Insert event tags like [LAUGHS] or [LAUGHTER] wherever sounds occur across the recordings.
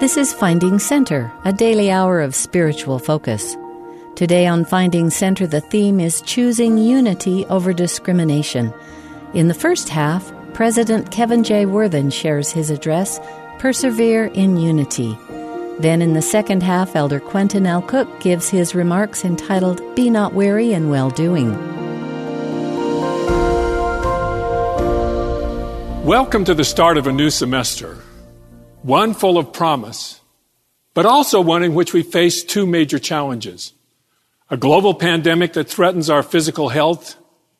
This is Finding Center, a daily hour of spiritual focus. Today on Finding Center, the theme is choosing unity over discrimination. In the first half, President Kevin J. Worthen shares his address, Persevere in Unity. Then in the second half, Elder Quentin L. Cook gives his remarks entitled Be Not Weary in Well Doing. Welcome to the start of a new semester one full of promise, but also one in which we face two major challenges. A global pandemic that threatens our physical health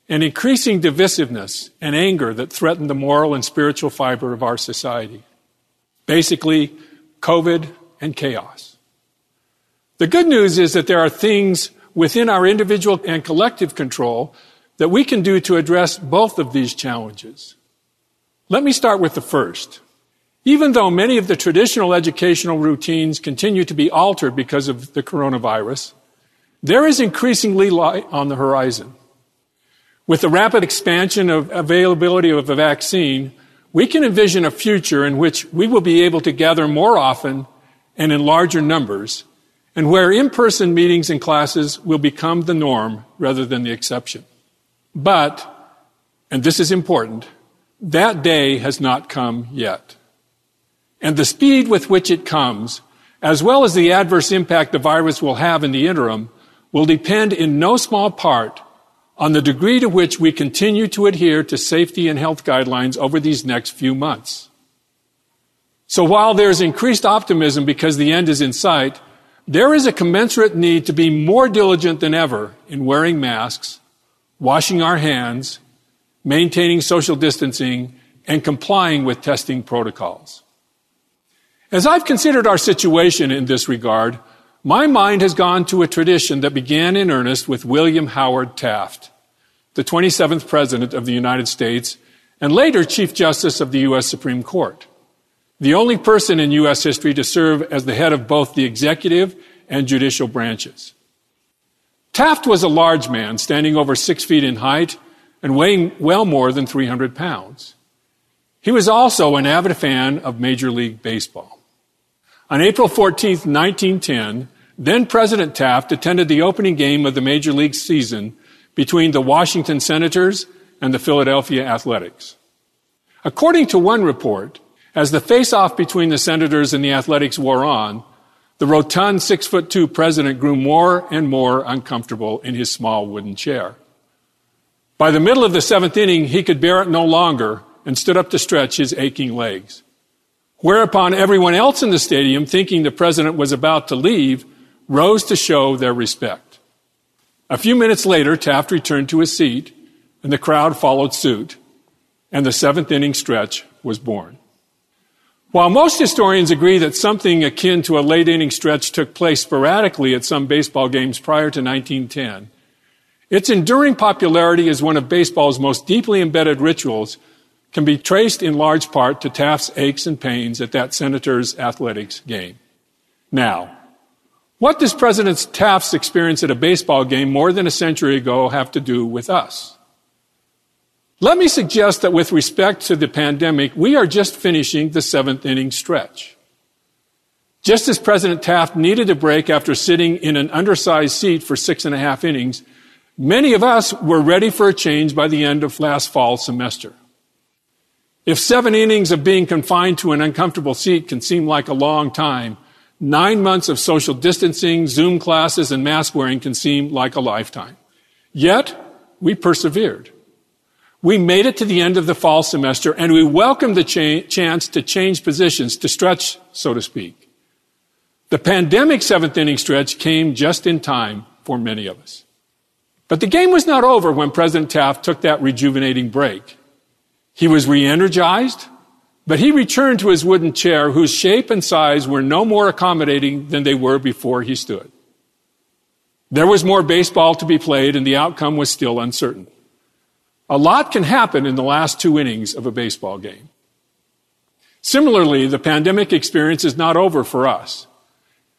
and increasing divisiveness and anger that threaten the moral and spiritual fiber of our society. Basically, COVID and chaos. The good news is that there are things within our individual and collective control that we can do to address both of these challenges. Let me start with the first. Even though many of the traditional educational routines continue to be altered because of the coronavirus, there is increasingly light on the horizon. With the rapid expansion of availability of a vaccine, we can envision a future in which we will be able to gather more often and in larger numbers, and where in-person meetings and classes will become the norm rather than the exception. But, and this is important, that day has not come yet and the speed with which it comes, as well as the adverse impact the virus will have in the interim, will depend in no small part on the degree to which we continue to adhere to safety and health guidelines over these next few months. So while there's increased optimism because the end is in sight, there is a commensurate need to be more diligent than ever in wearing masks, washing our hands, maintaining social distancing, and complying with testing protocols. As I've considered our situation in this regard, my mind has gone to a tradition that began in earnest with William Howard Taft, the 27th President of the United States and later Chief Justice of the U.S. Supreme Court, the only person in U.S. history to serve as the head of both the executive and judicial branches. Taft was a large man, standing over six feet in height and weighing well more than 300 pounds. He was also an avid fan of Major League Baseball. On April 14, 1910, then President Taft attended the opening game of the Major League season between the Washington Senators and the Philadelphia Athletics. According to one report, as the face-off between the Senators and the Athletics wore on, the rotund six foot two president grew more and more uncomfortable in his small wooden chair. By the middle of the seventh inning, he could bear it no longer and stood up to stretch his aching legs. Whereupon everyone else in the stadium, thinking the president was about to leave, rose to show their respect. A few minutes later, Taft returned to his seat, and the crowd followed suit, and the seventh inning stretch was born. While most historians agree that something akin to a late inning stretch took place sporadically at some baseball games prior to 1910, its enduring popularity as one of baseball's most deeply embedded rituals can be traced in large part to Taft's aches and pains at that Senators athletics game. Now, what does President Taft's experience at a baseball game more than a century ago have to do with us? Let me suggest that with respect to the pandemic, we are just finishing the seventh inning stretch. Just as President Taft needed a break after sitting in an undersized seat for six and a half innings, many of us were ready for a change by the end of last fall semester. If seven innings of being confined to an uncomfortable seat can seem like a long time, nine months of social distancing, Zoom classes, and mask wearing can seem like a lifetime. Yet, we persevered. We made it to the end of the fall semester and we welcomed the cha- chance to change positions, to stretch, so to speak. The pandemic seventh inning stretch came just in time for many of us. But the game was not over when President Taft took that rejuvenating break. He was re-energized, but he returned to his wooden chair whose shape and size were no more accommodating than they were before he stood. There was more baseball to be played and the outcome was still uncertain. A lot can happen in the last two innings of a baseball game. Similarly, the pandemic experience is not over for us.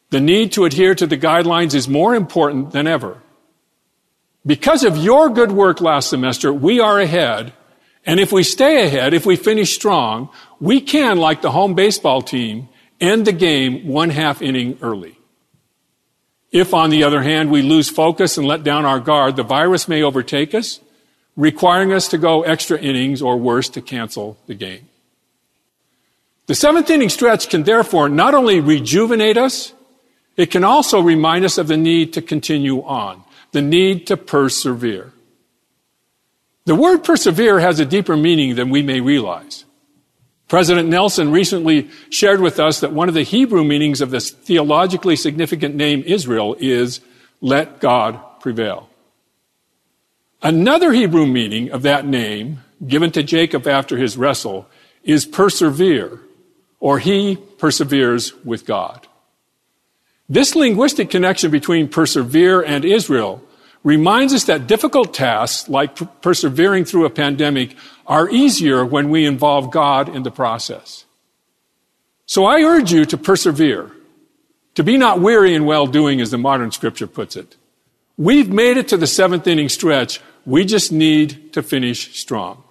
The need to adhere to the guidelines is more important than ever. Because of your good work last semester, we are ahead and if we stay ahead, if we finish strong, we can, like the home baseball team, end the game one half inning early. If, on the other hand, we lose focus and let down our guard, the virus may overtake us, requiring us to go extra innings or worse, to cancel the game. The seventh inning stretch can therefore not only rejuvenate us, it can also remind us of the need to continue on, the need to persevere. The word persevere has a deeper meaning than we may realize. President Nelson recently shared with us that one of the Hebrew meanings of this theologically significant name Israel is let God prevail. Another Hebrew meaning of that name, given to Jacob after his wrestle, is persevere, or he perseveres with God. This linguistic connection between persevere and Israel reminds us that difficult tasks, like persevering through a pandemic, are easier when we involve God in the process. So I urge you to persevere, to be not weary in well doing, as the modern scripture puts it. We've made it to the seventh inning stretch. We just need to finish strong.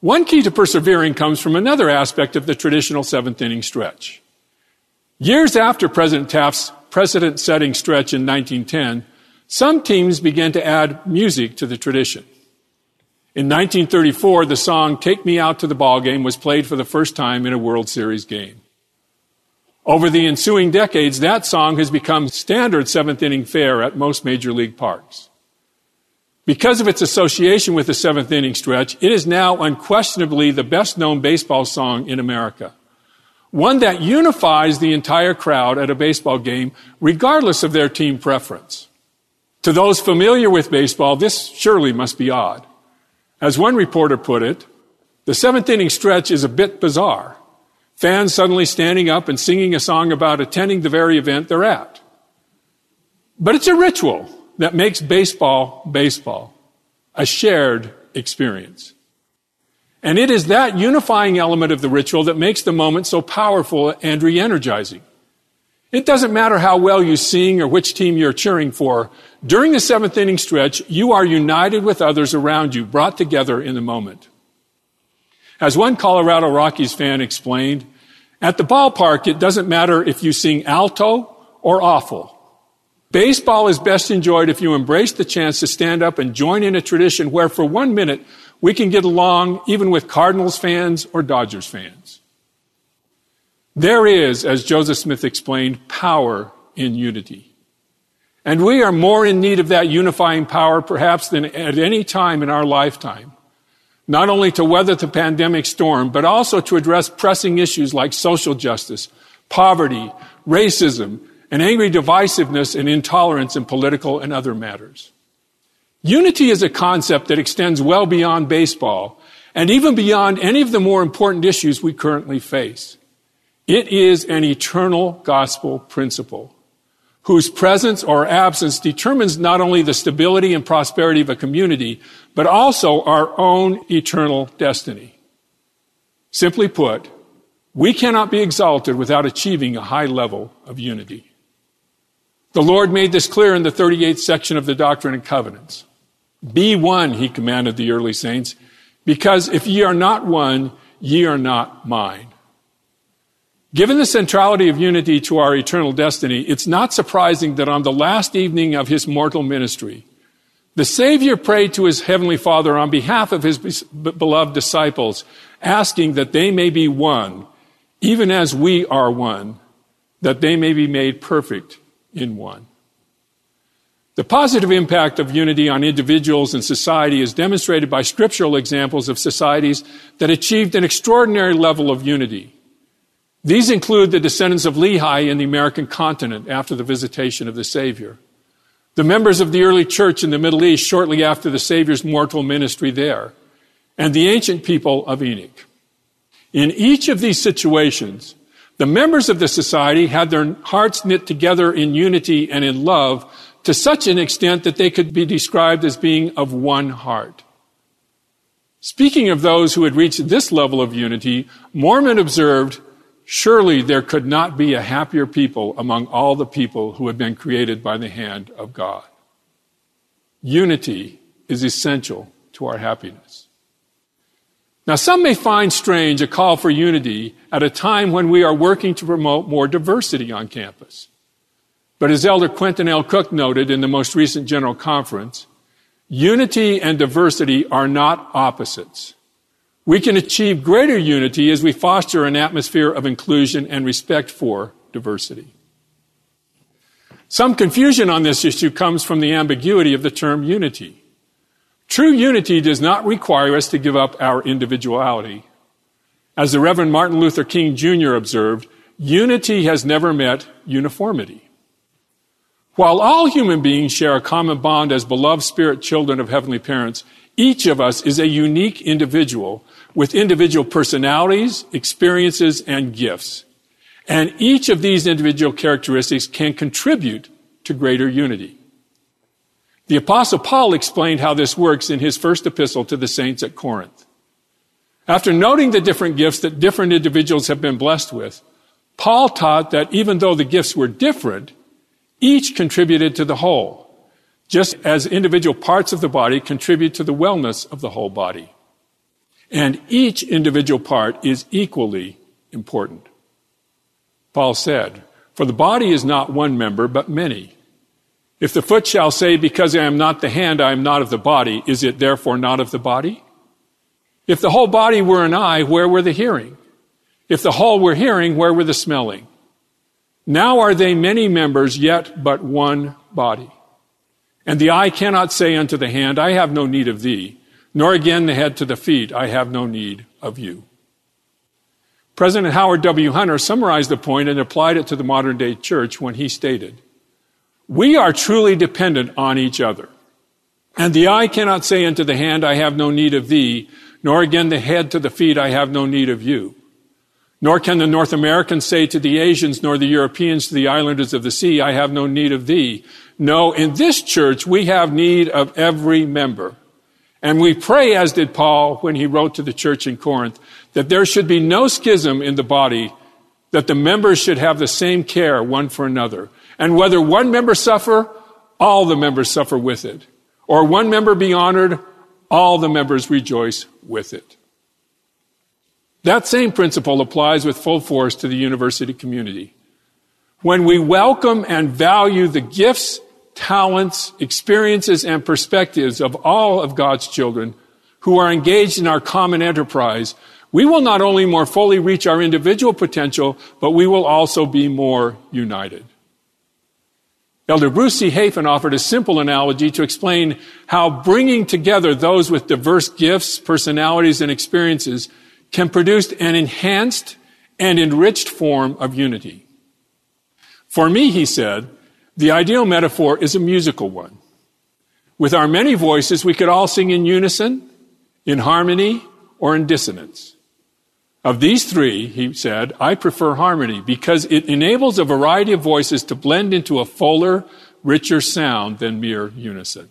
One key to persevering comes from another aspect of the traditional seventh inning stretch. Years after President Taft's precedent setting stretch in 1910, some teams began to add music to the tradition. In 1934, the song Take Me Out to the Ball Game was played for the first time in a World Series game. Over the ensuing decades, that song has become standard seventh inning fare at most major league parks. Because of its association with the seventh inning stretch, it is now unquestionably the best known baseball song in America. One that unifies the entire crowd at a baseball game, regardless of their team preference. To those familiar with baseball, this surely must be odd. As one reporter put it, the seventh inning stretch is a bit bizarre. Fans suddenly standing up and singing a song about attending the very event they're at. But it's a ritual that makes baseball baseball, a shared experience. And it is that unifying element of the ritual that makes the moment so powerful and re-energizing. It doesn't matter how well you sing or which team you're cheering for. During the seventh inning stretch, you are united with others around you, brought together in the moment. As one Colorado Rockies fan explained, at the ballpark, it doesn't matter if you sing alto or awful. Baseball is best enjoyed if you embrace the chance to stand up and join in a tradition where for one minute we can get along even with Cardinals fans or Dodgers fans. There is, as Joseph Smith explained, power in unity. And we are more in need of that unifying power perhaps than at any time in our lifetime. Not only to weather the pandemic storm, but also to address pressing issues like social justice, poverty, racism, and angry divisiveness and intolerance in political and other matters. Unity is a concept that extends well beyond baseball and even beyond any of the more important issues we currently face. It is an eternal gospel principle whose presence or absence determines not only the stability and prosperity of a community, but also our own eternal destiny. Simply put, we cannot be exalted without achieving a high level of unity. The Lord made this clear in the 38th section of the Doctrine and Covenants. Be one, he commanded the early saints, because if ye are not one, ye are not mine. Given the centrality of unity to our eternal destiny, it's not surprising that on the last evening of his mortal ministry, the Savior prayed to his heavenly Father on behalf of his beloved disciples, asking that they may be one, even as we are one, that they may be made perfect in one. The positive impact of unity on individuals and society is demonstrated by scriptural examples of societies that achieved an extraordinary level of unity. These include the descendants of Lehi in the American continent after the visitation of the Savior, the members of the early church in the Middle East shortly after the Savior's mortal ministry there, and the ancient people of Enoch. In each of these situations, the members of the society had their hearts knit together in unity and in love to such an extent that they could be described as being of one heart. Speaking of those who had reached this level of unity, Mormon observed Surely there could not be a happier people among all the people who have been created by the hand of God. Unity is essential to our happiness. Now, some may find strange a call for unity at a time when we are working to promote more diversity on campus. But as Elder Quentin L. Cook noted in the most recent General Conference, unity and diversity are not opposites. We can achieve greater unity as we foster an atmosphere of inclusion and respect for diversity. Some confusion on this issue comes from the ambiguity of the term unity. True unity does not require us to give up our individuality. As the Reverend Martin Luther King Jr. observed, unity has never met uniformity. While all human beings share a common bond as beloved spirit children of heavenly parents, each of us is a unique individual with individual personalities, experiences, and gifts. And each of these individual characteristics can contribute to greater unity. The apostle Paul explained how this works in his first epistle to the saints at Corinth. After noting the different gifts that different individuals have been blessed with, Paul taught that even though the gifts were different, each contributed to the whole, just as individual parts of the body contribute to the wellness of the whole body. And each individual part is equally important. Paul said, For the body is not one member, but many. If the foot shall say, Because I am not the hand, I am not of the body, is it therefore not of the body? If the whole body were an eye, where were the hearing? If the whole were hearing, where were the smelling? Now are they many members, yet but one body. And the eye cannot say unto the hand, I have no need of thee, nor again the head to the feet, I have no need of you. President Howard W. Hunter summarized the point and applied it to the modern day church when he stated, We are truly dependent on each other. And the eye cannot say unto the hand, I have no need of thee, nor again the head to the feet, I have no need of you. Nor can the North Americans say to the Asians, nor the Europeans to the islanders of the sea, I have no need of thee. No, in this church, we have need of every member. And we pray, as did Paul when he wrote to the church in Corinth, that there should be no schism in the body, that the members should have the same care one for another. And whether one member suffer, all the members suffer with it. Or one member be honored, all the members rejoice with it. That same principle applies with full force to the university community. When we welcome and value the gifts, talents, experiences, and perspectives of all of God's children who are engaged in our common enterprise, we will not only more fully reach our individual potential, but we will also be more united. Elder Bruce C. Hafen offered a simple analogy to explain how bringing together those with diverse gifts, personalities, and experiences can produce an enhanced and enriched form of unity. For me, he said, the ideal metaphor is a musical one. With our many voices, we could all sing in unison, in harmony, or in dissonance. Of these three, he said, I prefer harmony because it enables a variety of voices to blend into a fuller, richer sound than mere unison.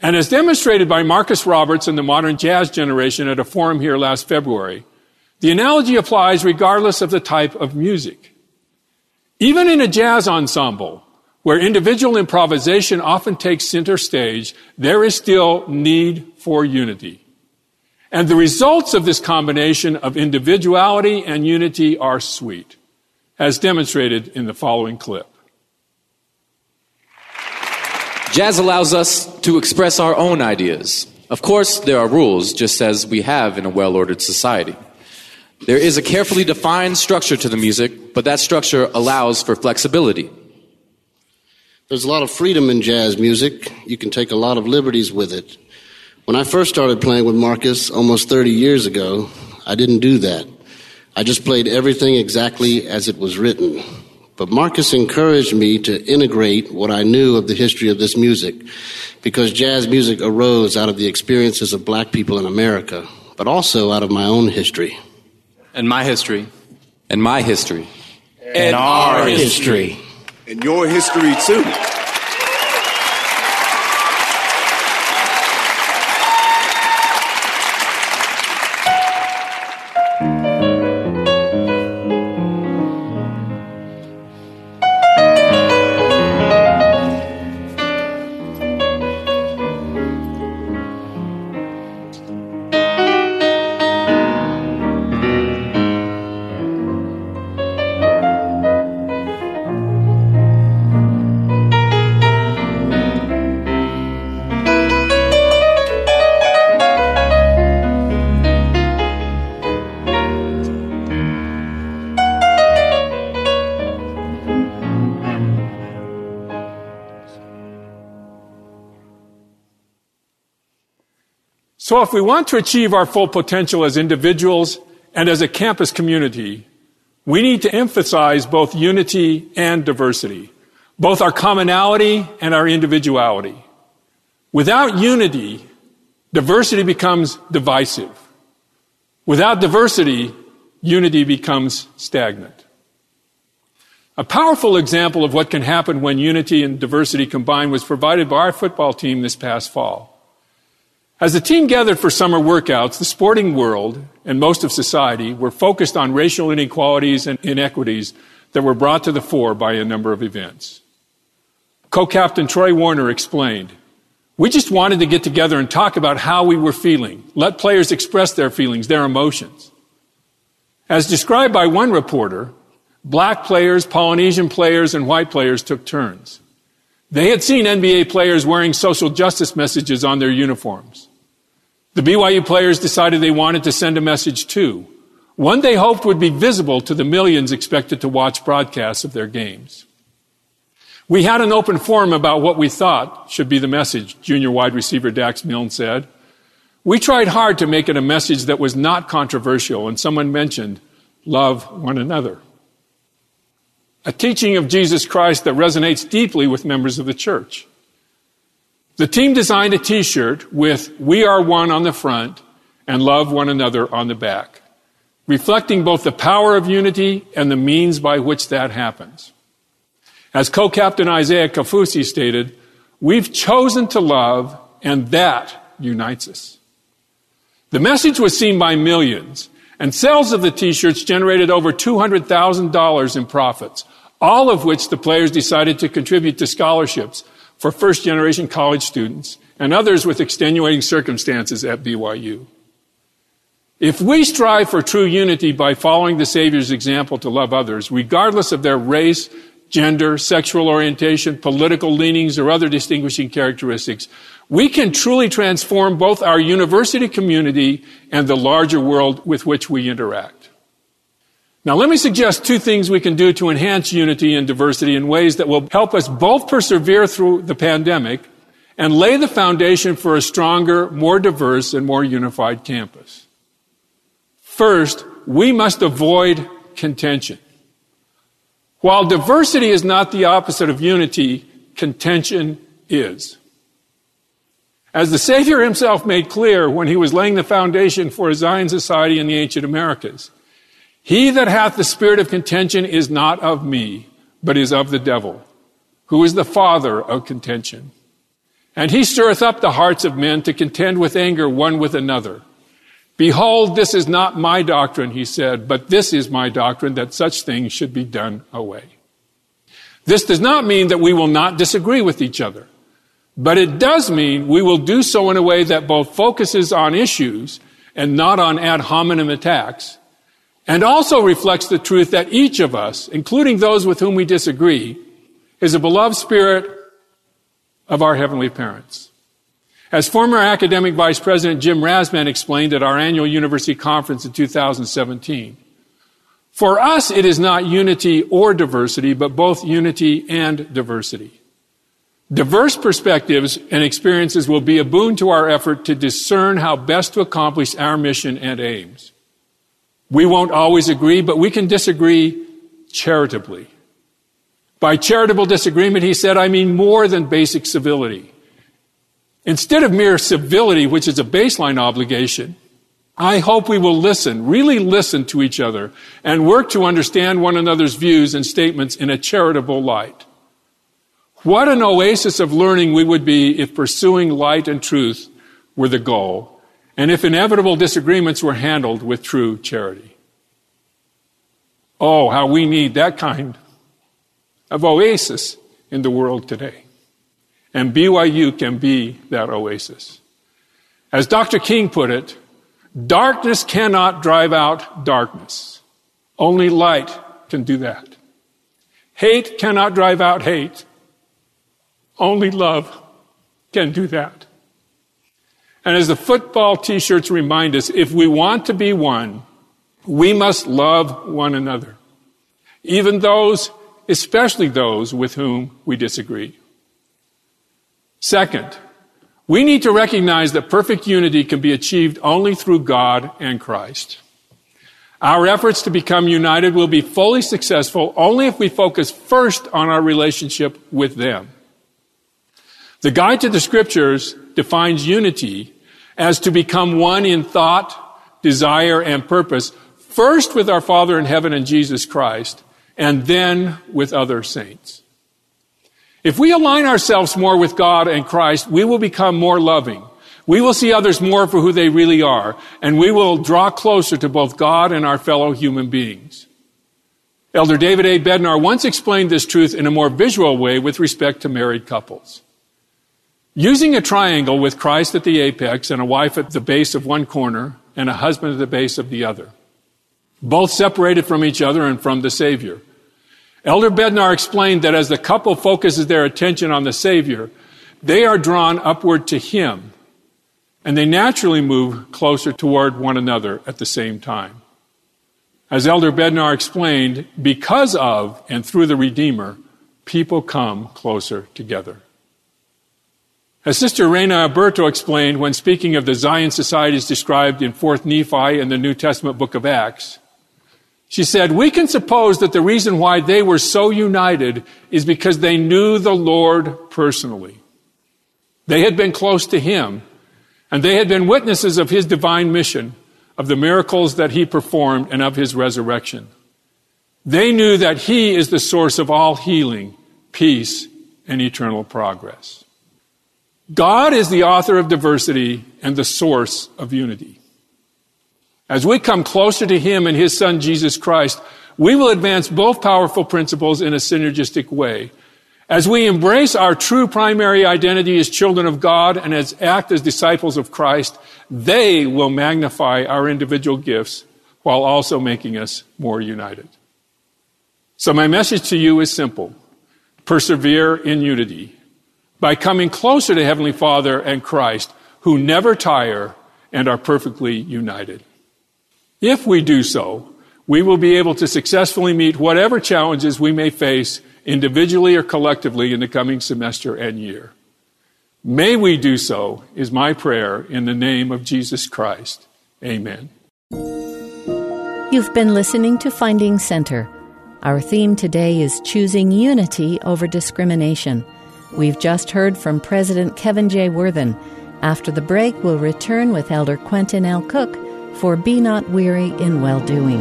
And as demonstrated by Marcus Roberts and the modern jazz generation at a forum here last February, the analogy applies regardless of the type of music. Even in a jazz ensemble, where individual improvisation often takes center stage, there is still need for unity. And the results of this combination of individuality and unity are sweet, as demonstrated in the following clip. Jazz allows us to express our own ideas. Of course, there are rules, just as we have in a well ordered society. There is a carefully defined structure to the music, but that structure allows for flexibility. There's a lot of freedom in jazz music. You can take a lot of liberties with it. When I first started playing with Marcus almost 30 years ago, I didn't do that. I just played everything exactly as it was written. But Marcus encouraged me to integrate what I knew of the history of this music because jazz music arose out of the experiences of black people in America, but also out of my own history. And my history. And my history. And, and our history. history. And your history too. So if we want to achieve our full potential as individuals and as a campus community, we need to emphasize both unity and diversity, both our commonality and our individuality. Without unity, diversity becomes divisive. Without diversity, unity becomes stagnant. A powerful example of what can happen when unity and diversity combine was provided by our football team this past fall. As the team gathered for summer workouts, the sporting world and most of society were focused on racial inequalities and inequities that were brought to the fore by a number of events. Co-captain Troy Warner explained, we just wanted to get together and talk about how we were feeling, let players express their feelings, their emotions. As described by one reporter, black players, Polynesian players, and white players took turns. They had seen NBA players wearing social justice messages on their uniforms. The BYU players decided they wanted to send a message too, one they hoped would be visible to the millions expected to watch broadcasts of their games. We had an open forum about what we thought should be the message, junior wide receiver Dax Milne said. We tried hard to make it a message that was not controversial, and someone mentioned, love one another. A teaching of Jesus Christ that resonates deeply with members of the church. The team designed a t shirt with We Are One on the front and Love One Another on the back, reflecting both the power of unity and the means by which that happens. As co-captain Isaiah Kaufusi stated, we've chosen to love and that unites us. The message was seen by millions and sales of the t-shirts generated over $200,000 in profits, all of which the players decided to contribute to scholarships for first generation college students and others with extenuating circumstances at BYU. If we strive for true unity by following the Savior's example to love others, regardless of their race, gender, sexual orientation, political leanings, or other distinguishing characteristics, we can truly transform both our university community and the larger world with which we interact. Now, let me suggest two things we can do to enhance unity and diversity in ways that will help us both persevere through the pandemic and lay the foundation for a stronger, more diverse, and more unified campus. First, we must avoid contention. While diversity is not the opposite of unity, contention is. As the Savior himself made clear when he was laying the foundation for a Zion society in the ancient Americas, he that hath the spirit of contention is not of me, but is of the devil, who is the father of contention. And he stirreth up the hearts of men to contend with anger one with another. Behold, this is not my doctrine, he said, but this is my doctrine that such things should be done away. This does not mean that we will not disagree with each other, but it does mean we will do so in a way that both focuses on issues and not on ad hominem attacks, and also reflects the truth that each of us, including those with whom we disagree, is a beloved spirit of our heavenly parents. As former academic vice president Jim Rasband explained at our annual university conference in 2017, for us it is not unity or diversity, but both unity and diversity. Diverse perspectives and experiences will be a boon to our effort to discern how best to accomplish our mission and aims. We won't always agree, but we can disagree charitably. By charitable disagreement, he said, I mean more than basic civility. Instead of mere civility, which is a baseline obligation, I hope we will listen, really listen to each other, and work to understand one another's views and statements in a charitable light. What an oasis of learning we would be if pursuing light and truth were the goal, and if inevitable disagreements were handled with true charity. Oh, how we need that kind of oasis in the world today. And BYU can be that oasis. As Dr. King put it, darkness cannot drive out darkness. Only light can do that. Hate cannot drive out hate. Only love can do that. And as the football t-shirts remind us, if we want to be one, we must love one another. Even those, especially those with whom we disagree. Second, We need to recognize that perfect unity can be achieved only through God and Christ. Our efforts to become united will be fully successful only if we focus first on our relationship with them. The Guide to the Scriptures defines unity as to become one in thought, desire, and purpose, first with our Father in heaven and Jesus Christ, and then with other saints. If we align ourselves more with God and Christ, we will become more loving. We will see others more for who they really are, and we will draw closer to both God and our fellow human beings. Elder David A. Bednar once explained this truth in a more visual way with respect to married couples. Using a triangle with Christ at the apex and a wife at the base of one corner and a husband at the base of the other, both separated from each other and from the Savior. Elder Bednar explained that as the couple focuses their attention on the Savior, they are drawn upward to Him, and they naturally move closer toward one another at the same time. As Elder Bednar explained, because of and through the Redeemer, people come closer together. As Sister Reyna Aburto explained when speaking of the Zion societies described in 4th Nephi and the New Testament book of Acts, she said, We can suppose that the reason why they were so united is because they knew the Lord personally. They had been close to Him, and they had been witnesses of His divine mission, of the miracles that He performed, and of His resurrection. They knew that He is the source of all healing, peace, and eternal progress. God is the author of diversity and the source of unity. As we come closer to Him and His Son, Jesus Christ, we will advance both powerful principles in a synergistic way. As we embrace our true primary identity as children of God and as act as disciples of Christ, they will magnify our individual gifts while also making us more united. So my message to you is simple. Persevere in unity by coming closer to Heavenly Father and Christ, who never tire and are perfectly united. If we do so, we will be able to successfully meet whatever challenges we may face individually or collectively in the coming semester and year. May we do so, is my prayer in the name of Jesus Christ. Amen. You've been listening to Finding Center. Our theme today is choosing unity over discrimination. We've just heard from President Kevin J. Worthen. After the break, we'll return with Elder Quentin L. Cook for Be Not Weary in Well Doing.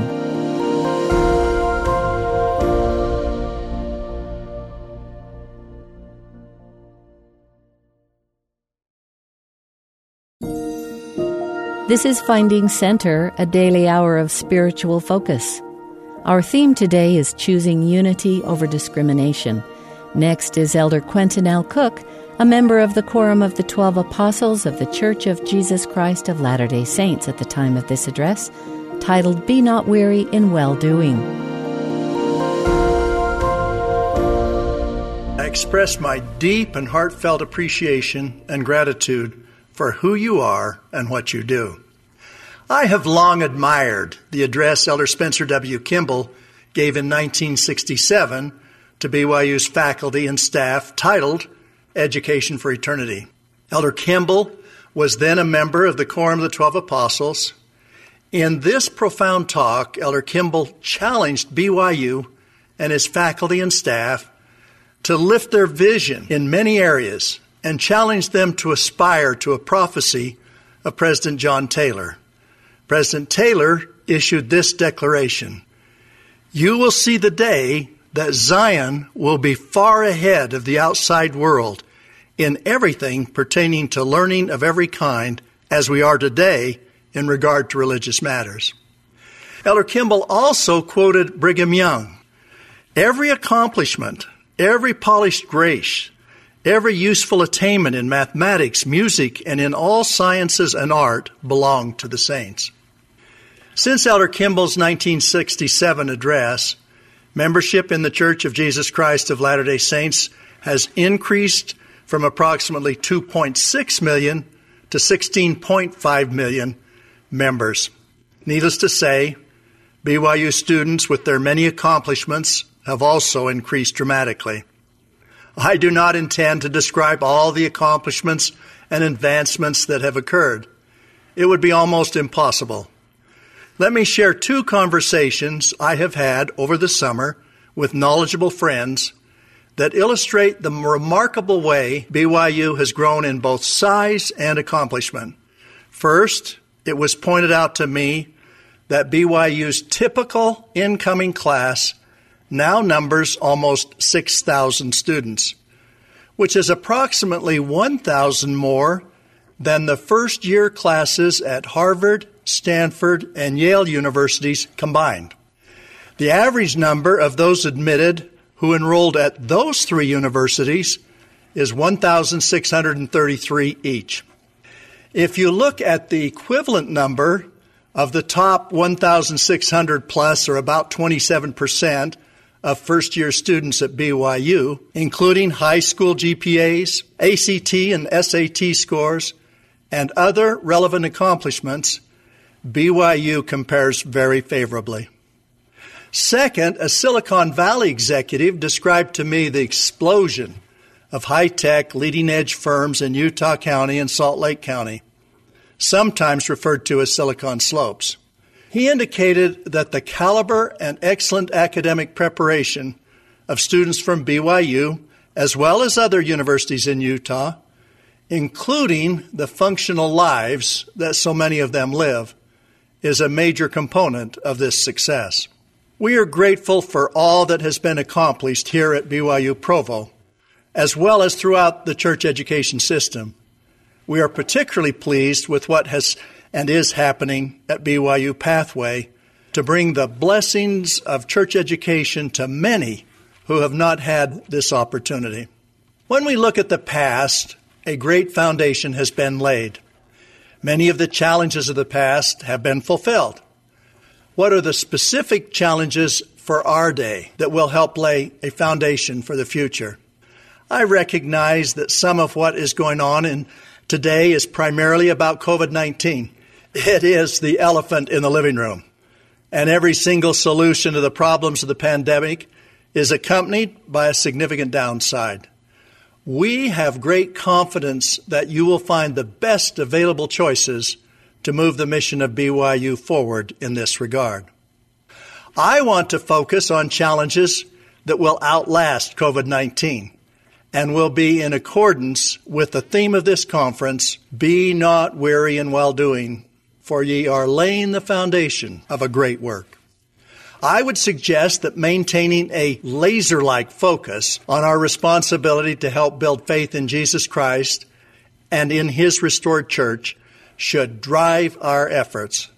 This is Finding Center, a daily hour of spiritual focus. Our theme today is choosing unity over discrimination. Next is Elder Quentin L. Cook a member of the Quorum of the Twelve Apostles of the Church of Jesus Christ of Latter day Saints at the time of this address, titled Be Not Weary in Well Doing. I express my deep and heartfelt appreciation and gratitude for who you are and what you do. I have long admired the address Elder Spencer W. Kimball gave in 1967 to BYU's faculty and staff titled Education for Eternity. Elder Kimball was then a member of the Quorum of the Twelve Apostles. In this profound talk, Elder Kimball challenged BYU and his faculty and staff to lift their vision in many areas and challenged them to aspire to a prophecy of President John Taylor. President Taylor issued this declaration You will see the day that Zion will be far ahead of the outside world in everything pertaining to learning of every kind as we are today in regard to religious matters. Elder Kimball also quoted Brigham Young. Every accomplishment, every polished grace, every useful attainment in mathematics, music, and in all sciences and art belong to the saints. Since Elder Kimball's 1967 address, Membership in the Church of Jesus Christ of Latter day Saints has increased from approximately 2.6 million to 16.5 million members. Needless to say, BYU students with their many accomplishments have also increased dramatically. I do not intend to describe all the accomplishments and advancements that have occurred. It would be almost impossible. Let me share two conversations I have had over the summer with knowledgeable friends that illustrate the remarkable way BYU has grown in both size and accomplishment. First, it was pointed out to me that BYU's typical incoming class now numbers almost 6,000 students, which is approximately 1,000 more than the first year classes at Harvard, Stanford, and Yale universities combined. The average number of those admitted who enrolled at those three universities is 1,633 each. If you look at the equivalent number of the top 1,600 plus, or about 27% of first year students at BYU, including high school GPAs, ACT and SAT scores, and other relevant accomplishments, BYU compares very favorably. Second, a Silicon Valley executive described to me the explosion of high tech, leading edge firms in Utah County and Salt Lake County, sometimes referred to as Silicon Slopes. He indicated that the caliber and excellent academic preparation of students from BYU, as well as other universities in Utah, including the functional lives that so many of them live, is a major component of this success. We are grateful for all that has been accomplished here at BYU Provo, as well as throughout the church education system. We are particularly pleased with what has and is happening at BYU Pathway to bring the blessings of church education to many who have not had this opportunity. When we look at the past, a great foundation has been laid. Many of the challenges of the past have been fulfilled. What are the specific challenges for our day that will help lay a foundation for the future? I recognize that some of what is going on in today is primarily about COVID 19. It is the elephant in the living room. And every single solution to the problems of the pandemic is accompanied by a significant downside. We have great confidence that you will find the best available choices to move the mission of BYU forward in this regard. I want to focus on challenges that will outlast COVID 19 and will be in accordance with the theme of this conference Be not weary in well doing, for ye are laying the foundation of a great work. I would suggest that maintaining a laser like focus on our responsibility to help build faith in Jesus Christ and in His restored church should drive our efforts.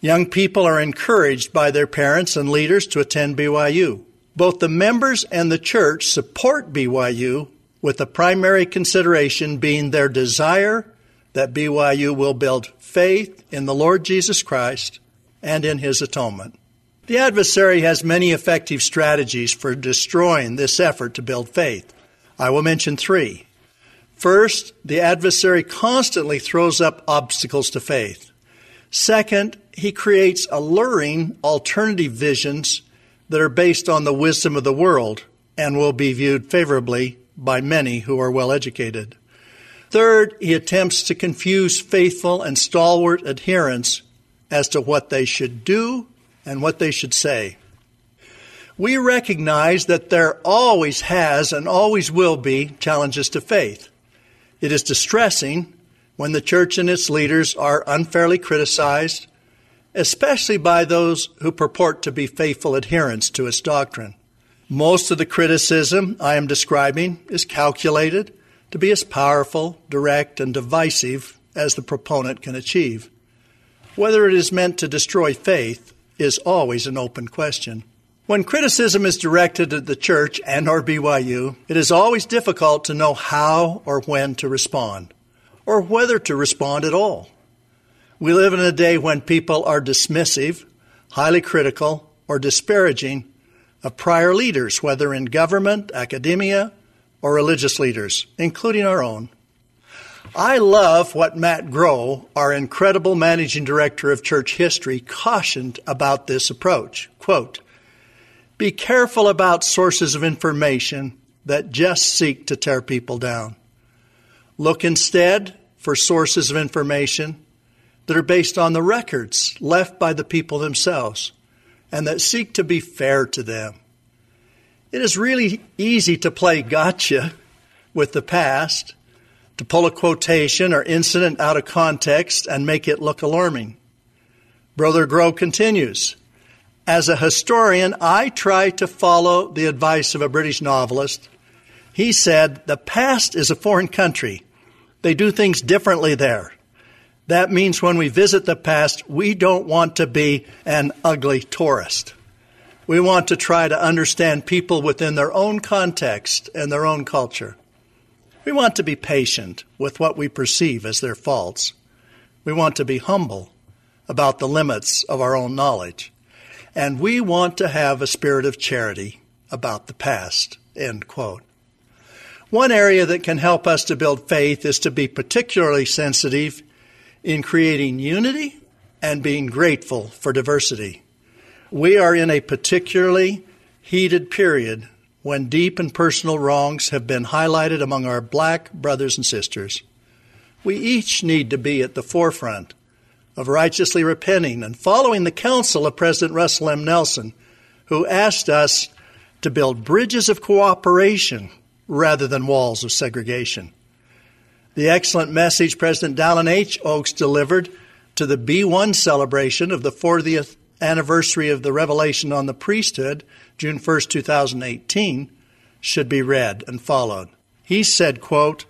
Young people are encouraged by their parents and leaders to attend BYU. Both the members and the church support BYU, with the primary consideration being their desire that BYU will build faith in the Lord Jesus Christ and in his atonement. The adversary has many effective strategies for destroying this effort to build faith. I will mention three. First, the adversary constantly throws up obstacles to faith. Second, he creates alluring alternative visions that are based on the wisdom of the world and will be viewed favorably by many who are well educated. Third, he attempts to confuse faithful and stalwart adherents as to what they should do and what they should say. We recognize that there always has and always will be challenges to faith. It is distressing when the church and its leaders are unfairly criticized, especially by those who purport to be faithful adherents to its doctrine. Most of the criticism I am describing is calculated to be as powerful, direct, and divisive as the proponent can achieve. Whether it is meant to destroy faith is always an open question. When criticism is directed at the church and or BYU, it is always difficult to know how or when to respond, or whether to respond at all. We live in a day when people are dismissive, highly critical, or disparaging of prior leaders, whether in government, academia, or religious leaders, including our own. I love what Matt Grow, our incredible managing director of church history, cautioned about this approach. Quote, be careful about sources of information that just seek to tear people down. Look instead for sources of information that are based on the records left by the people themselves and that seek to be fair to them. It is really easy to play gotcha with the past, to pull a quotation or incident out of context and make it look alarming. Brother Grow continues As a historian, I try to follow the advice of a British novelist. He said, The past is a foreign country. They do things differently there. That means when we visit the past, we don't want to be an ugly tourist. We want to try to understand people within their own context and their own culture. We want to be patient with what we perceive as their faults. We want to be humble about the limits of our own knowledge. And we want to have a spirit of charity about the past. End quote. One area that can help us to build faith is to be particularly sensitive in creating unity and being grateful for diversity. We are in a particularly heated period when deep and personal wrongs have been highlighted among our black brothers and sisters. We each need to be at the forefront of righteously repenting and following the counsel of President Russell M. Nelson, who asked us to build bridges of cooperation rather than walls of segregation. The excellent message President Dallin H. Oaks delivered to the Be One celebration of the 40th anniversary of the revelation on the priesthood, June 1, 2018, should be read and followed. He said, quote,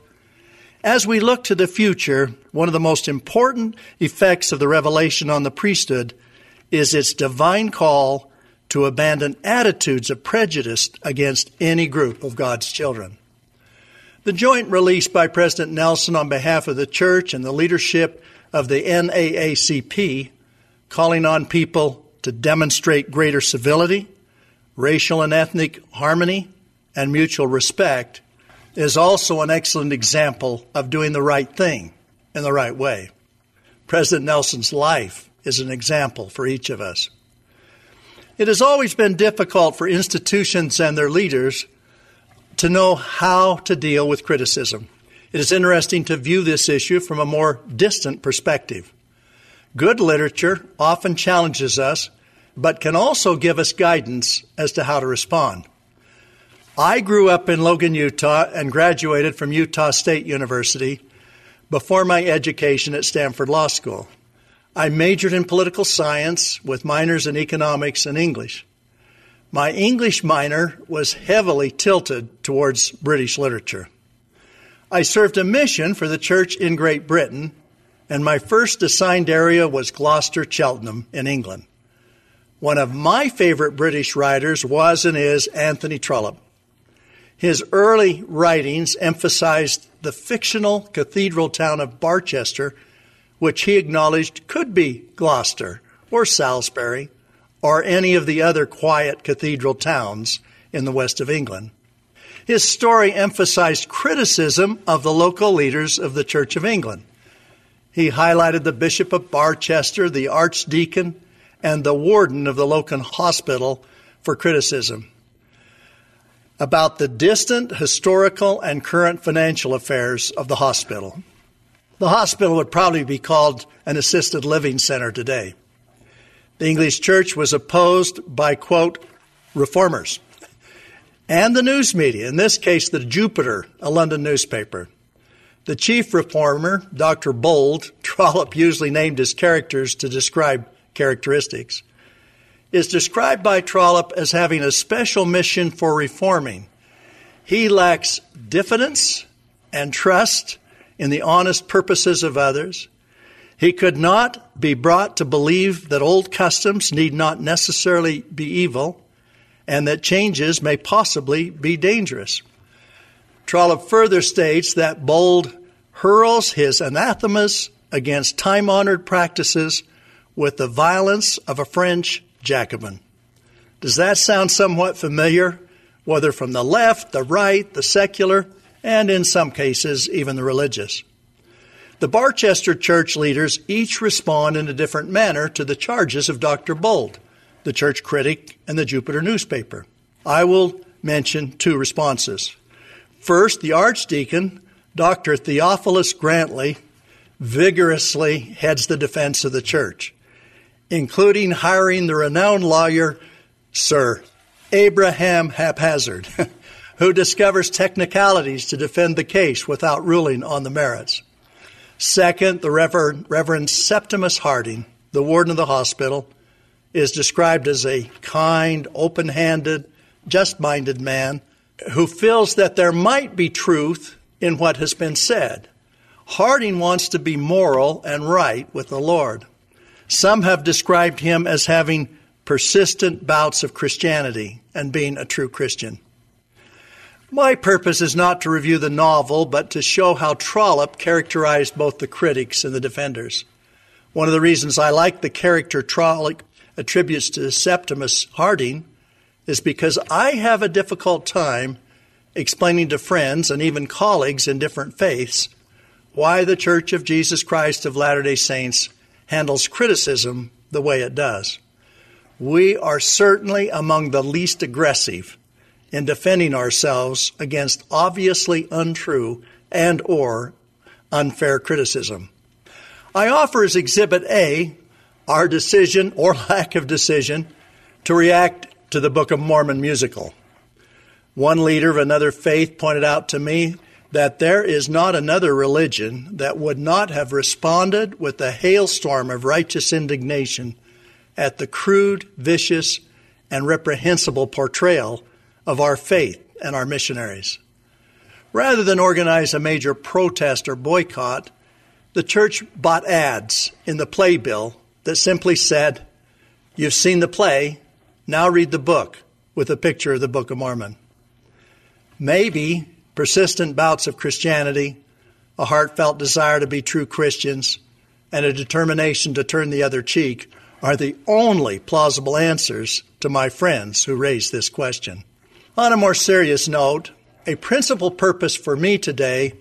as we look to the future, one of the most important effects of the revelation on the priesthood is its divine call to abandon attitudes of prejudice against any group of God's children. The joint release by President Nelson on behalf of the church and the leadership of the NAACP, calling on people to demonstrate greater civility, racial and ethnic harmony, and mutual respect, is also an excellent example of doing the right thing in the right way. President Nelson's life is an example for each of us. It has always been difficult for institutions and their leaders to know how to deal with criticism. It is interesting to view this issue from a more distant perspective. Good literature often challenges us, but can also give us guidance as to how to respond. I grew up in Logan, Utah, and graduated from Utah State University before my education at Stanford Law School. I majored in political science with minors in economics and English. My English minor was heavily tilted towards British literature. I served a mission for the church in Great Britain, and my first assigned area was Gloucester Cheltenham in England. One of my favorite British writers was and is Anthony Trollope. His early writings emphasized the fictional cathedral town of Barchester, which he acknowledged could be Gloucester or Salisbury or any of the other quiet cathedral towns in the west of England. His story emphasized criticism of the local leaders of the Church of England. He highlighted the Bishop of Barchester, the Archdeacon, and the warden of the Local Hospital for criticism about the distant historical and current financial affairs of the hospital. The hospital would probably be called an assisted living center today. The English church was opposed by, quote, reformers and the news media, in this case, the Jupiter, a London newspaper. The chief reformer, Dr. Bold, [LAUGHS] Trollope usually named his characters to describe characteristics, is described by Trollope as having a special mission for reforming. He lacks diffidence and trust in the honest purposes of others. He could not be brought to believe that old customs need not necessarily be evil and that changes may possibly be dangerous. Trollope further states that Bold hurls his anathemas against time honored practices with the violence of a French Jacobin. Does that sound somewhat familiar, whether from the left, the right, the secular, and in some cases, even the religious? The Barchester church leaders each respond in a different manner to the charges of Dr. Bold, the church critic, and the Jupiter newspaper. I will mention two responses. First, the archdeacon, Dr. Theophilus Grantly, vigorously heads the defense of the church, including hiring the renowned lawyer Sir Abraham Haphazard, [LAUGHS] who discovers technicalities to defend the case without ruling on the merits. Second, the Reverend, Reverend Septimus Harding, the warden of the hospital, is described as a kind, open handed, just minded man who feels that there might be truth in what has been said. Harding wants to be moral and right with the Lord. Some have described him as having persistent bouts of Christianity and being a true Christian. My purpose is not to review the novel, but to show how Trollope characterized both the critics and the defenders. One of the reasons I like the character Trollope attributes to Septimus Harding is because I have a difficult time explaining to friends and even colleagues in different faiths why the Church of Jesus Christ of Latter day Saints handles criticism the way it does. We are certainly among the least aggressive in defending ourselves against obviously untrue and or unfair criticism. I offer as exhibit A our decision or [LAUGHS] lack of decision to react to the Book of Mormon musical. One leader of another faith pointed out to me that there is not another religion that would not have responded with a hailstorm of righteous indignation at the crude, vicious, and reprehensible portrayal of our faith and our missionaries. Rather than organize a major protest or boycott, the church bought ads in the playbill that simply said, You've seen the play, now read the book with a picture of the Book of Mormon. Maybe persistent bouts of Christianity, a heartfelt desire to be true Christians, and a determination to turn the other cheek are the only plausible answers to my friends who raise this question. On a more serious note, a principal purpose for me today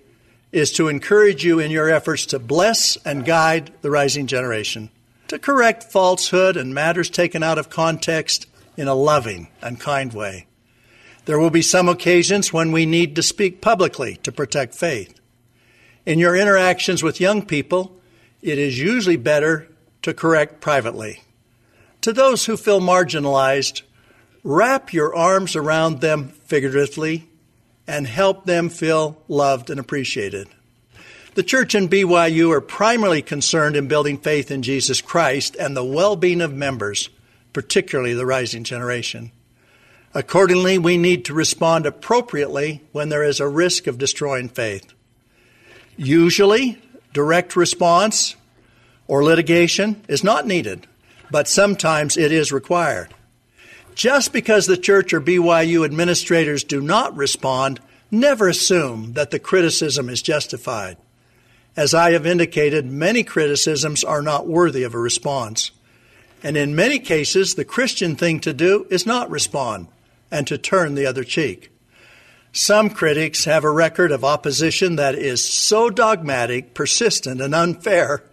is to encourage you in your efforts to bless and guide the rising generation, to correct falsehood and matters taken out of context in a loving and kind way. There will be some occasions when we need to speak publicly to protect faith. In your interactions with young people, it is usually better to correct privately. To those who feel marginalized, wrap your arms around them figuratively and help them feel loved and appreciated. The church and BYU are primarily concerned in building faith in Jesus Christ and the well being of members, particularly the rising generation. Accordingly, we need to respond appropriately when there is a risk of destroying faith. Usually, direct response or litigation is not needed, but sometimes it is required. Just because the church or BYU administrators do not respond, never assume that the criticism is justified. As I have indicated, many criticisms are not worthy of a response. And in many cases, the Christian thing to do is not respond and to turn the other cheek. Some critics have a record of opposition that is so dogmatic, persistent, and unfair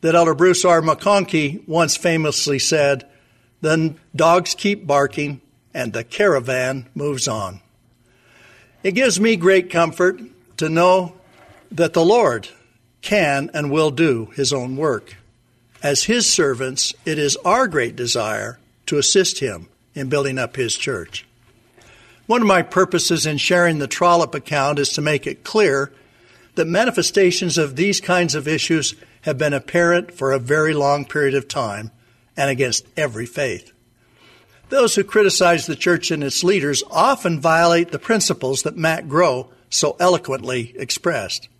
that Elder Bruce R. McConkie once famously said, Then dogs keep barking and the caravan moves on. It gives me great comfort to know that the Lord can and will do his own work. As his servants, it is our great desire to assist him in building up his church. One of my purposes in sharing the Trollope account is to make it clear that manifestations of these kinds of issues have been apparent for a very long period of time and against every faith. Those who criticize the church and its leaders often violate the principles that Matt Grow so eloquently expressed.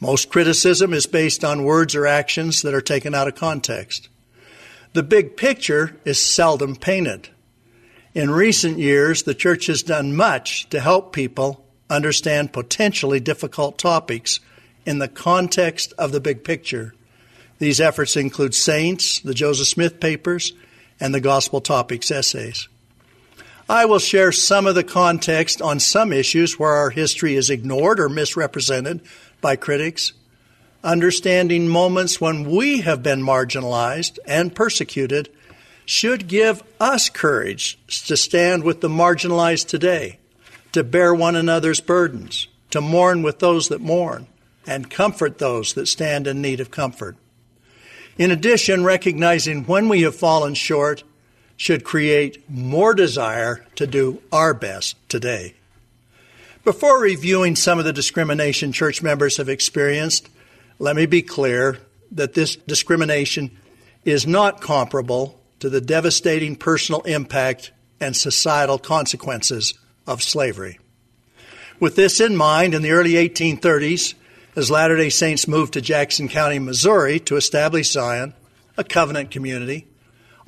Most criticism is based on words or actions that are taken out of context. The big picture is seldom painted. In recent years, the church has done much to help people understand potentially difficult topics in the context of the big picture. These efforts include Saints, the Joseph Smith papers, and the Gospel Topics essays. I will share some of the context on some issues where our history is ignored or misrepresented by critics, understanding moments when we have been marginalized and persecuted should give us courage to stand with the marginalized today, to bear one another's burdens, to mourn with those that mourn, and comfort those that stand in need of comfort. In addition, recognizing when we have fallen short should create more desire to do our best today. Before reviewing some of the discrimination church members have experienced, let me be clear that this discrimination is not comparable to the devastating personal impact and societal consequences of slavery. With this in mind, in the early 1830s, as Latter day Saints moved to Jackson County, Missouri to establish Zion, a covenant community,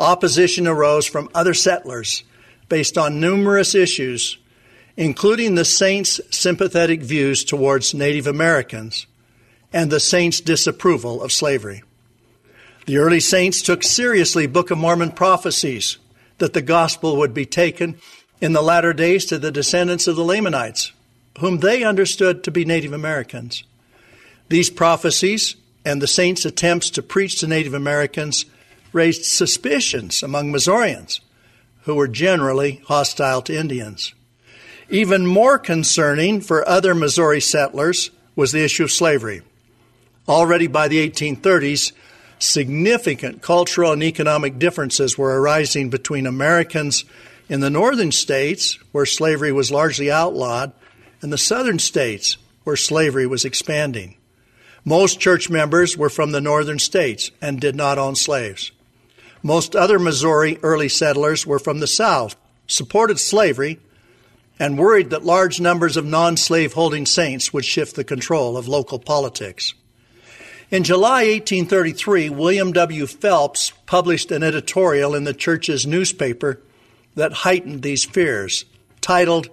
opposition arose from other settlers based on numerous issues, including the Saints' sympathetic views towards Native Americans and the Saints' disapproval of slavery. The early Saints took seriously Book of Mormon prophecies that the gospel would be taken in the latter days to the descendants of the Lamanites, whom they understood to be Native Americans. These prophecies and the saints' attempts to preach to Native Americans raised suspicions among Missourians, who were generally hostile to Indians. Even more concerning for other Missouri settlers was the issue of slavery. Already by the 1830s, significant cultural and economic differences were arising between Americans in the northern states, where slavery was largely outlawed, and the southern states, where slavery was expanding. Most church members were from the northern states and did not own slaves. Most other Missouri early settlers were from the south, supported slavery, and worried that large numbers of non slave holding saints would shift the control of local politics. In July 1833, William W. Phelps published an editorial in the church's newspaper that heightened these fears, titled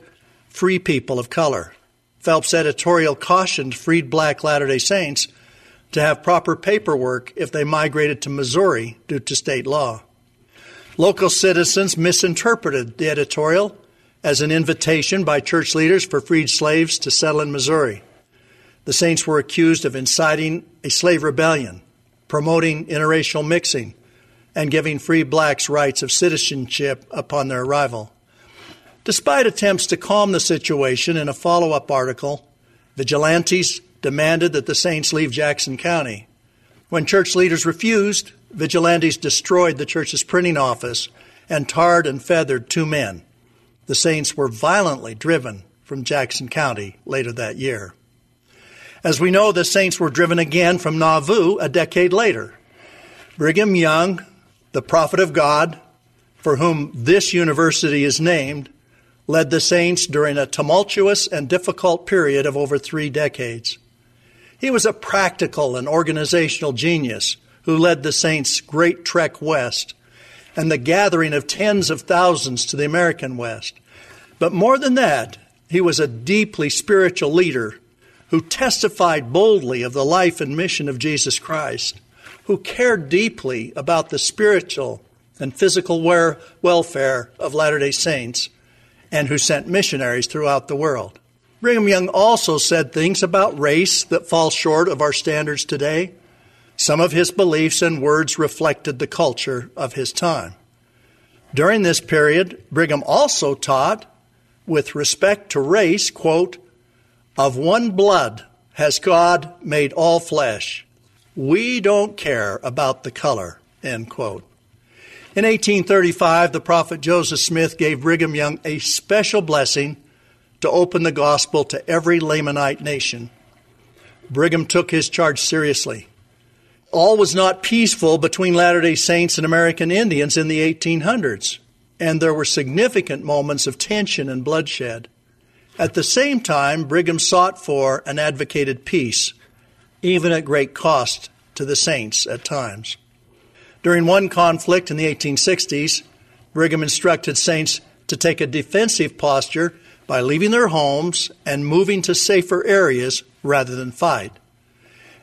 Free People of Color. Phelps' editorial cautioned freed black Latter day Saints to have proper paperwork if they migrated to Missouri due to state law. Local citizens misinterpreted the editorial as an invitation by church leaders for freed slaves to settle in Missouri. The Saints were accused of inciting a slave rebellion, promoting interracial mixing, and giving free blacks rights of citizenship upon their arrival. Despite attempts to calm the situation in a follow up article, vigilantes demanded that the Saints leave Jackson County. When church leaders refused, vigilantes destroyed the church's printing office and tarred and feathered two men. The Saints were violently driven from Jackson County later that year. As we know, the Saints were driven again from Nauvoo a decade later. Brigham Young, the prophet of God, for whom this university is named, led the saints during a tumultuous and difficult period of over three decades. He was a practical and organizational genius who led the saints' great trek west and the gathering of tens of thousands to the American West. But more than that, he was a deeply spiritual leader who testified boldly of the life and mission of Jesus Christ, who cared deeply about the spiritual and physical welfare of Latter day Saints and who sent missionaries throughout the world. Brigham Young also said things about race that fall short of our standards today. Some of his beliefs and words reflected the culture of his time. During this period, Brigham also taught, with respect to race, quote, of one blood has God made all flesh. We don't care about the color, end quote. In 1835, the prophet Joseph Smith gave Brigham Young a special blessing to open the gospel to every Lamanite nation. Brigham took his charge seriously. All was not peaceful between Latter day Saints and American Indians in the 1800s, and there were significant moments of tension and bloodshed. At the same time, Brigham sought for and advocated peace, even at great cost to the saints at times. During one conflict in the 1860s, Brigham instructed saints to take a defensive posture by leaving their homes and moving to safer areas rather than fight.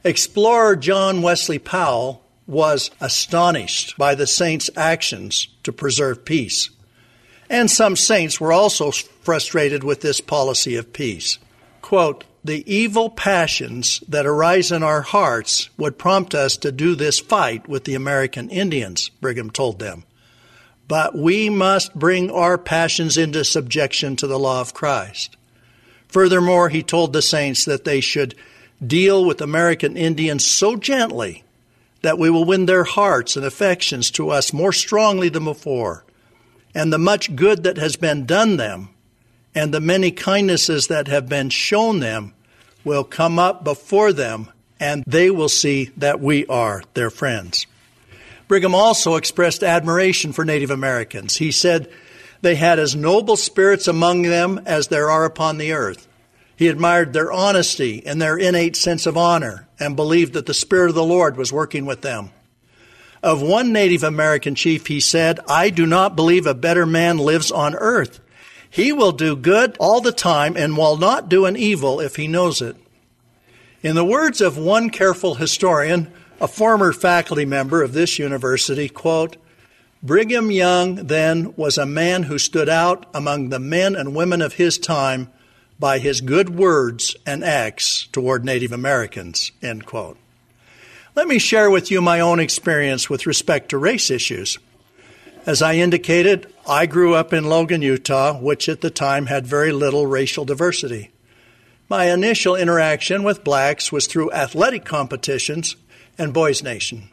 Explorer John Wesley Powell was astonished by the saints' actions to preserve peace. And some saints were also frustrated with this policy of peace. Quote, the evil passions that arise in our hearts would prompt us to do this fight with the American Indians, Brigham told them. But we must bring our passions into subjection to the law of Christ. Furthermore, he told the saints that they should deal with American Indians so gently that we will win their hearts and affections to us more strongly than before, and the much good that has been done them, and the many kindnesses that have been shown them will come up before them, and they will see that we are their friends. Brigham also expressed admiration for Native Americans. He said they had as noble spirits among them as there are upon the earth. He admired their honesty and their innate sense of honor and believed that the Spirit of the Lord was working with them. Of one Native American chief, he said, I do not believe a better man lives on earth. He will do good all the time and will not do an evil if he knows it. In the words of one careful historian, a former faculty member of this university, quote, Brigham Young then was a man who stood out among the men and women of his time by his good words and acts toward Native Americans. End quote. Let me share with you my own experience with respect to race issues. As I indicated, I grew up in Logan, Utah, which at the time had very little racial diversity. My initial interaction with blacks was through athletic competitions and Boys Nation.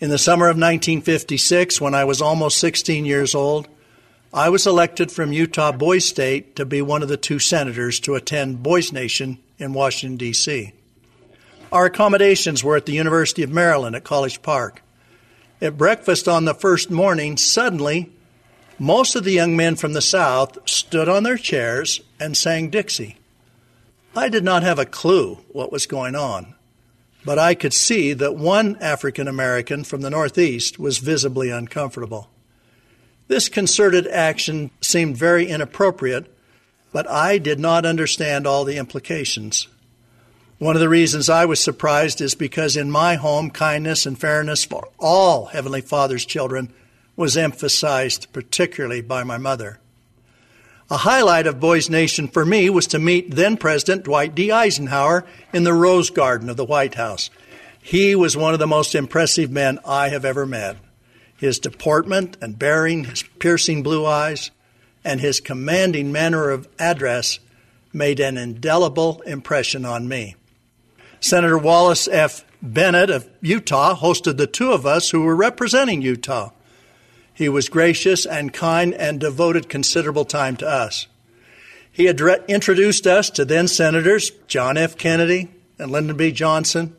In the summer of 1956, when I was almost 16 years old, I was elected from Utah Boys State to be one of the two senators to attend Boys Nation in Washington, D.C. Our accommodations were at the University of Maryland at College Park. At breakfast on the first morning, suddenly, most of the young men from the South stood on their chairs and sang Dixie. I did not have a clue what was going on, but I could see that one African American from the Northeast was visibly uncomfortable. This concerted action seemed very inappropriate, but I did not understand all the implications. One of the reasons I was surprised is because in my home, kindness and fairness for all Heavenly Father's children was emphasized, particularly by my mother. A highlight of Boys Nation for me was to meet then President Dwight D. Eisenhower in the Rose Garden of the White House. He was one of the most impressive men I have ever met. His deportment and bearing, his piercing blue eyes, and his commanding manner of address made an indelible impression on me. Senator Wallace F. Bennett of Utah hosted the two of us who were representing Utah. He was gracious and kind and devoted considerable time to us. He had introduced us to then Senators John F. Kennedy and Lyndon B. Johnson,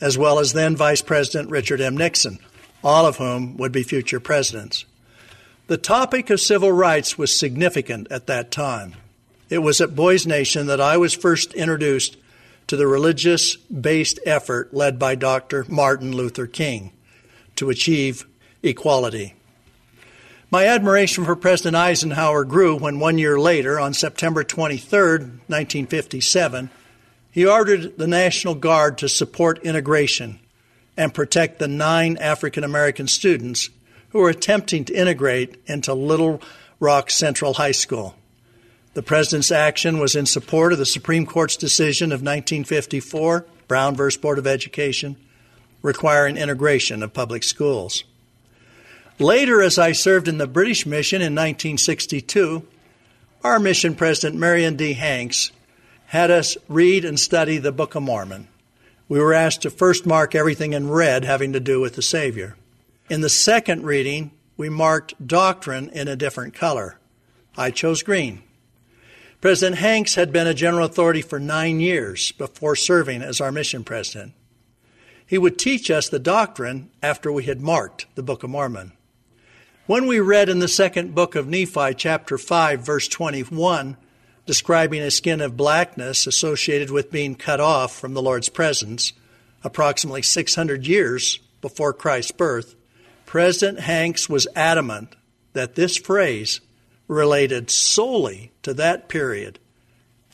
as well as then Vice President Richard M. Nixon, all of whom would be future presidents. The topic of civil rights was significant at that time. It was at Boys Nation that I was first introduced to the religious based effort led by Dr. Martin Luther King to achieve equality. My admiration for President Eisenhower grew when one year later, on September 23, 1957, he ordered the National Guard to support integration and protect the nine African American students who were attempting to integrate into Little Rock Central High School. The President's action was in support of the Supreme Court's decision of 1954, Brown v. Board of Education, requiring integration of public schools. Later, as I served in the British mission in 1962, our mission president, Marion D. Hanks, had us read and study the Book of Mormon we were asked to first mark everything in red having to do with the Savior. In the second reading, we marked doctrine in a different color. I chose green. President Hanks had been a general authority for nine years before serving as our mission president. He would teach us the doctrine after we had marked the Book of Mormon. When we read in the second book of Nephi, chapter 5, verse 21, describing a skin of blackness associated with being cut off from the Lord's presence approximately 600 years before Christ's birth, President Hanks was adamant that this phrase related solely to that period,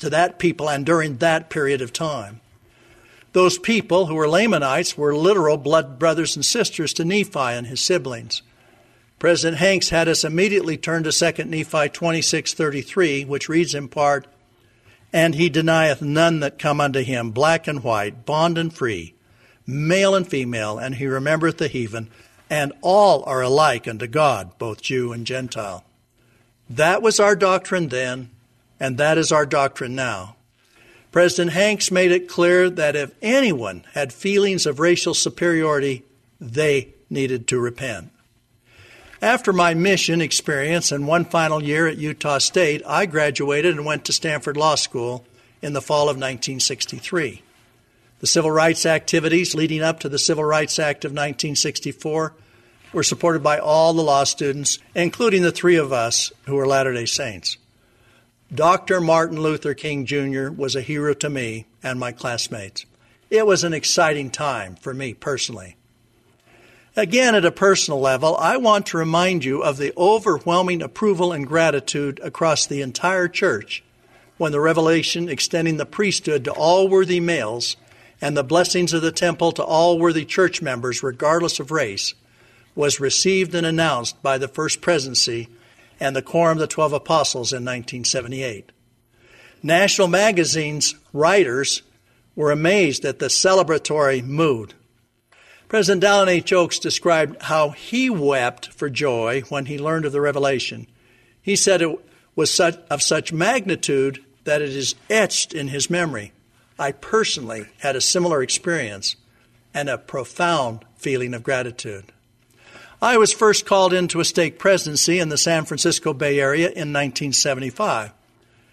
to that people, and during that period of time. Those people who were Lamanites were literal blood brothers and sisters to Nephi and his siblings. President Hanks had us immediately turn to 2 Nephi 26:33, which reads in part, "And he denieth none that come unto him, black and white, bond and free, male and female, and he remembereth the heathen, and all are alike unto God, both Jew and Gentile." That was our doctrine then, and that is our doctrine now. President Hanks made it clear that if anyone had feelings of racial superiority, they needed to repent. After my mission experience and one final year at Utah State, I graduated and went to Stanford Law School in the fall of 1963. The civil rights activities leading up to the Civil Rights Act of 1964 were supported by all the law students, including the three of us who were Latter day Saints. Dr. Martin Luther King Jr. was a hero to me and my classmates. It was an exciting time for me personally. Again, at a personal level, I want to remind you of the overwhelming approval and gratitude across the entire church when the revelation extending the priesthood to all worthy males and the blessings of the temple to all worthy church members, regardless of race, was received and announced by the First Presidency and the Quorum of the Twelve Apostles in 1978. National magazine's writers were amazed at the celebratory mood President Dallin. Oaks described how he wept for joy when he learned of the revelation. He said it was such, of such magnitude that it is etched in his memory. I personally had a similar experience and a profound feeling of gratitude. I was first called into a stake presidency in the San Francisco Bay Area in 1975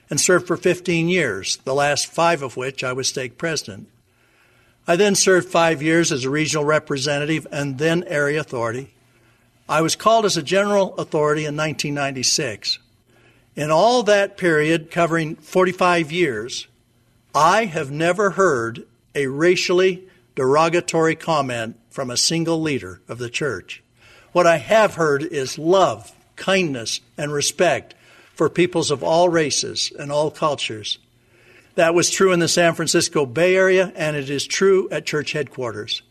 and served for 15 years, the last five of which I was stake president. I then served five years as a regional representative and then area authority. I was called as a general authority in 1996. In all that period, covering 45 years, I have never heard a racially derogatory comment from a single leader of the church. What I have heard is love, kindness, and respect for peoples of all races and all cultures. That was true in the San Francisco Bay Area, and it is true at church headquarters.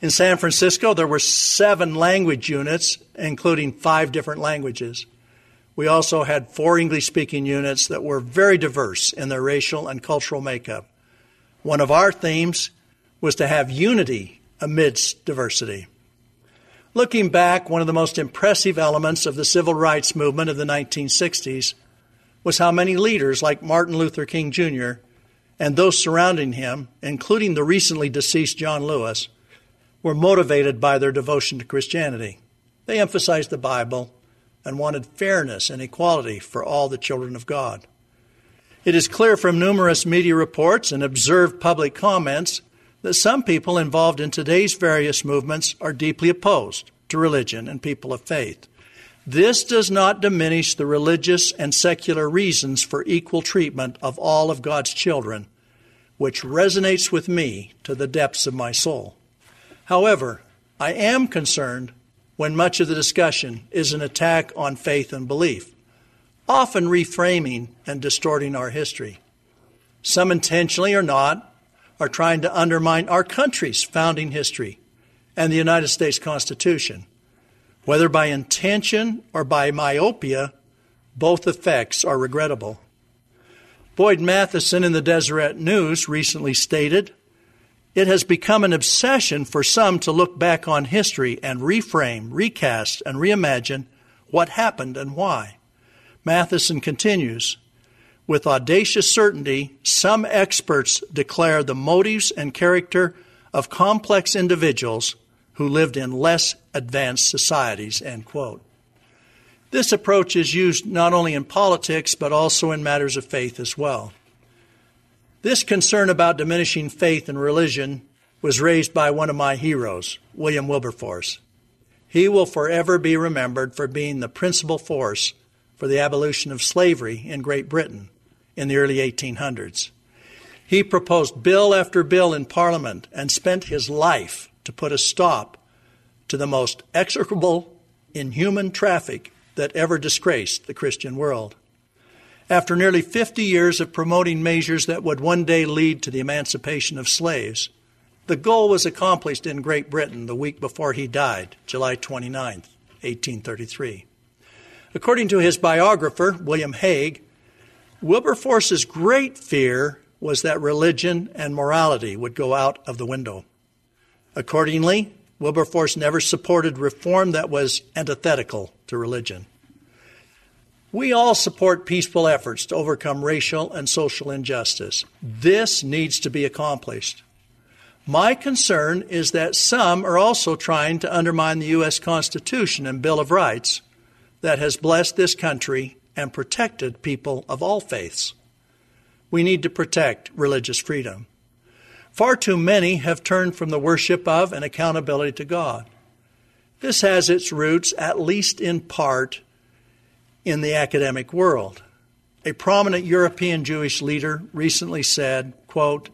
In San Francisco, there were seven language units, including five different languages. We also had four English speaking units that were very diverse in their racial and cultural makeup. One of our themes was to have unity amidst diversity. Looking back, one of the most impressive elements of the civil rights movement of the 1960s was how many leaders like Martin Luther King Jr. and those surrounding him, including the recently deceased John Lewis, were motivated by their devotion to Christianity. They emphasized the Bible and wanted fairness and equality for all the children of God. It is clear from numerous media reports and observed public comments that some people involved in today's various movements are deeply opposed to religion and people of faith. This does not diminish the religious and secular reasons for equal treatment of all of God's children, which resonates with me to the depths of my soul. However, I am concerned when much of the discussion is an attack on faith and belief, often reframing and distorting our history. Some intentionally or not are trying to undermine our country's founding history and the United States Constitution whether by intention or by myopia, both effects are regrettable. Boyd Matheson in the Deseret News recently stated, It has become an obsession for some to look back on history and reframe, recast, and reimagine what happened and why. Matheson continues, with audacious certainty, some experts declare the motives and character of complex individuals who lived in less advanced societies, end quote. This approach is used not only in politics, but also in matters of faith as well. This concern about diminishing faith and religion was raised by one of my heroes, William Wilberforce. He will forever be remembered for being the principal force for the abolition of slavery in Great Britain in the early 1800s. He proposed bill after bill in Parliament and spent his life to put a stop to the most execrable, inhuman traffic that ever disgraced the Christian world. After nearly 50 years of promoting measures that would one day lead to the emancipation of slaves, the goal was accomplished in Great Britain the week before he died, July 29, 1833. According to his biographer, William Hague, Wilberforce's great fear was that religion and morality would go out of the window. Accordingly, Wilberforce never supported reform that was antithetical to religion. We all support peaceful efforts to overcome racial and social injustice. This needs to be accomplished. My concern is that some are also trying to undermine the U.S. Constitution and Bill of Rights that has blessed this country and protected people of all faiths. We need to protect religious freedom. Far too many have turned from the worship of and accountability to God. This has its roots, at least in part, in the academic world. A prominent European Jewish leader recently said, quote,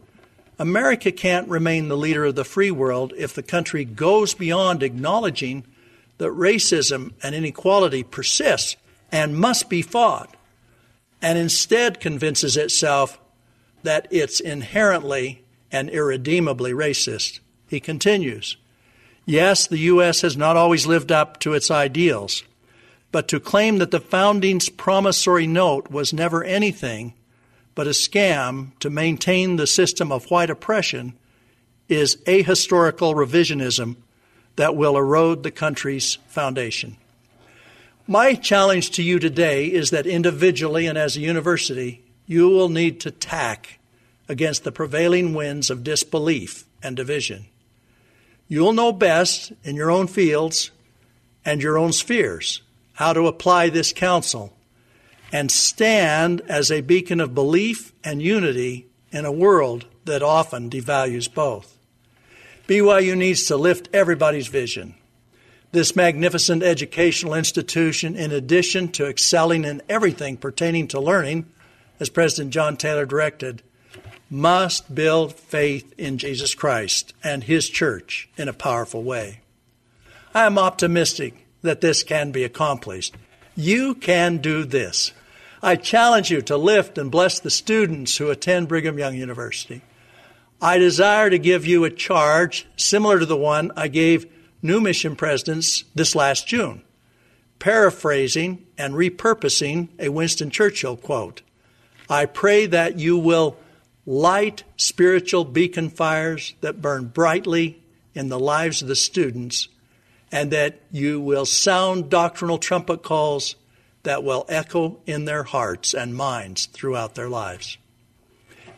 America can't remain the leader of the free world if the country goes beyond acknowledging that racism and inequality persist and must be fought, and instead convinces itself that it's inherently and irredeemably racist. He continues, Yes, the U.S. has not always lived up to its ideals, but to claim that the founding's promissory note was never anything but a scam to maintain the system of white oppression is ahistorical revisionism that will erode the country's foundation. My challenge to you today is that individually and as a university, you will need to tack against the prevailing winds of disbelief and division. You'll know best in your own fields and your own spheres how to apply this counsel and stand as a beacon of belief and unity in a world that often devalues both. BYU needs to lift everybody's vision. This magnificent educational institution, in addition to excelling in everything pertaining to learning, as President John Taylor directed, must build faith in Jesus Christ and His church in a powerful way. I am optimistic that this can be accomplished. You can do this. I challenge you to lift and bless the students who attend Brigham Young University. I desire to give you a charge similar to the one I gave new mission presidents this last June, paraphrasing and repurposing a Winston Churchill quote. I pray that you will light spiritual beacon fires that burn brightly in the lives of the students and that you will sound doctrinal trumpet calls that will echo in their hearts and minds throughout their lives.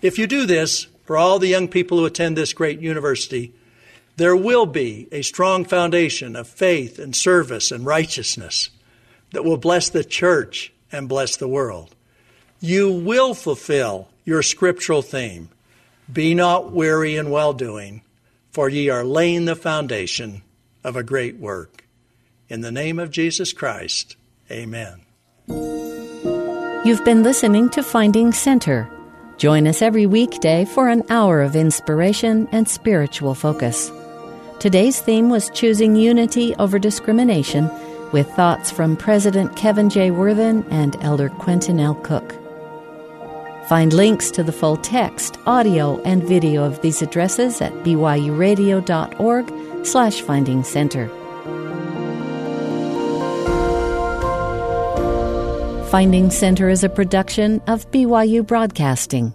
If you do this, for all the young people who attend this great university, there will be a strong foundation of faith and service and righteousness that will bless the church and bless the world. You will fulfill your scriptural theme Be not weary in well doing, for ye are laying the foundation of a great work. In the name of Jesus Christ, amen. You've been listening to Finding Center. Join us every weekday for an hour of inspiration and spiritual focus. Today's theme was Choosing Unity over Discrimination with thoughts from President Kevin J. Worthen and Elder Quentin L. Cook. Find links to the full text, audio, and video of these addresses at byuradio.org slash finding center. Finding Center is a production of BYU Broadcasting.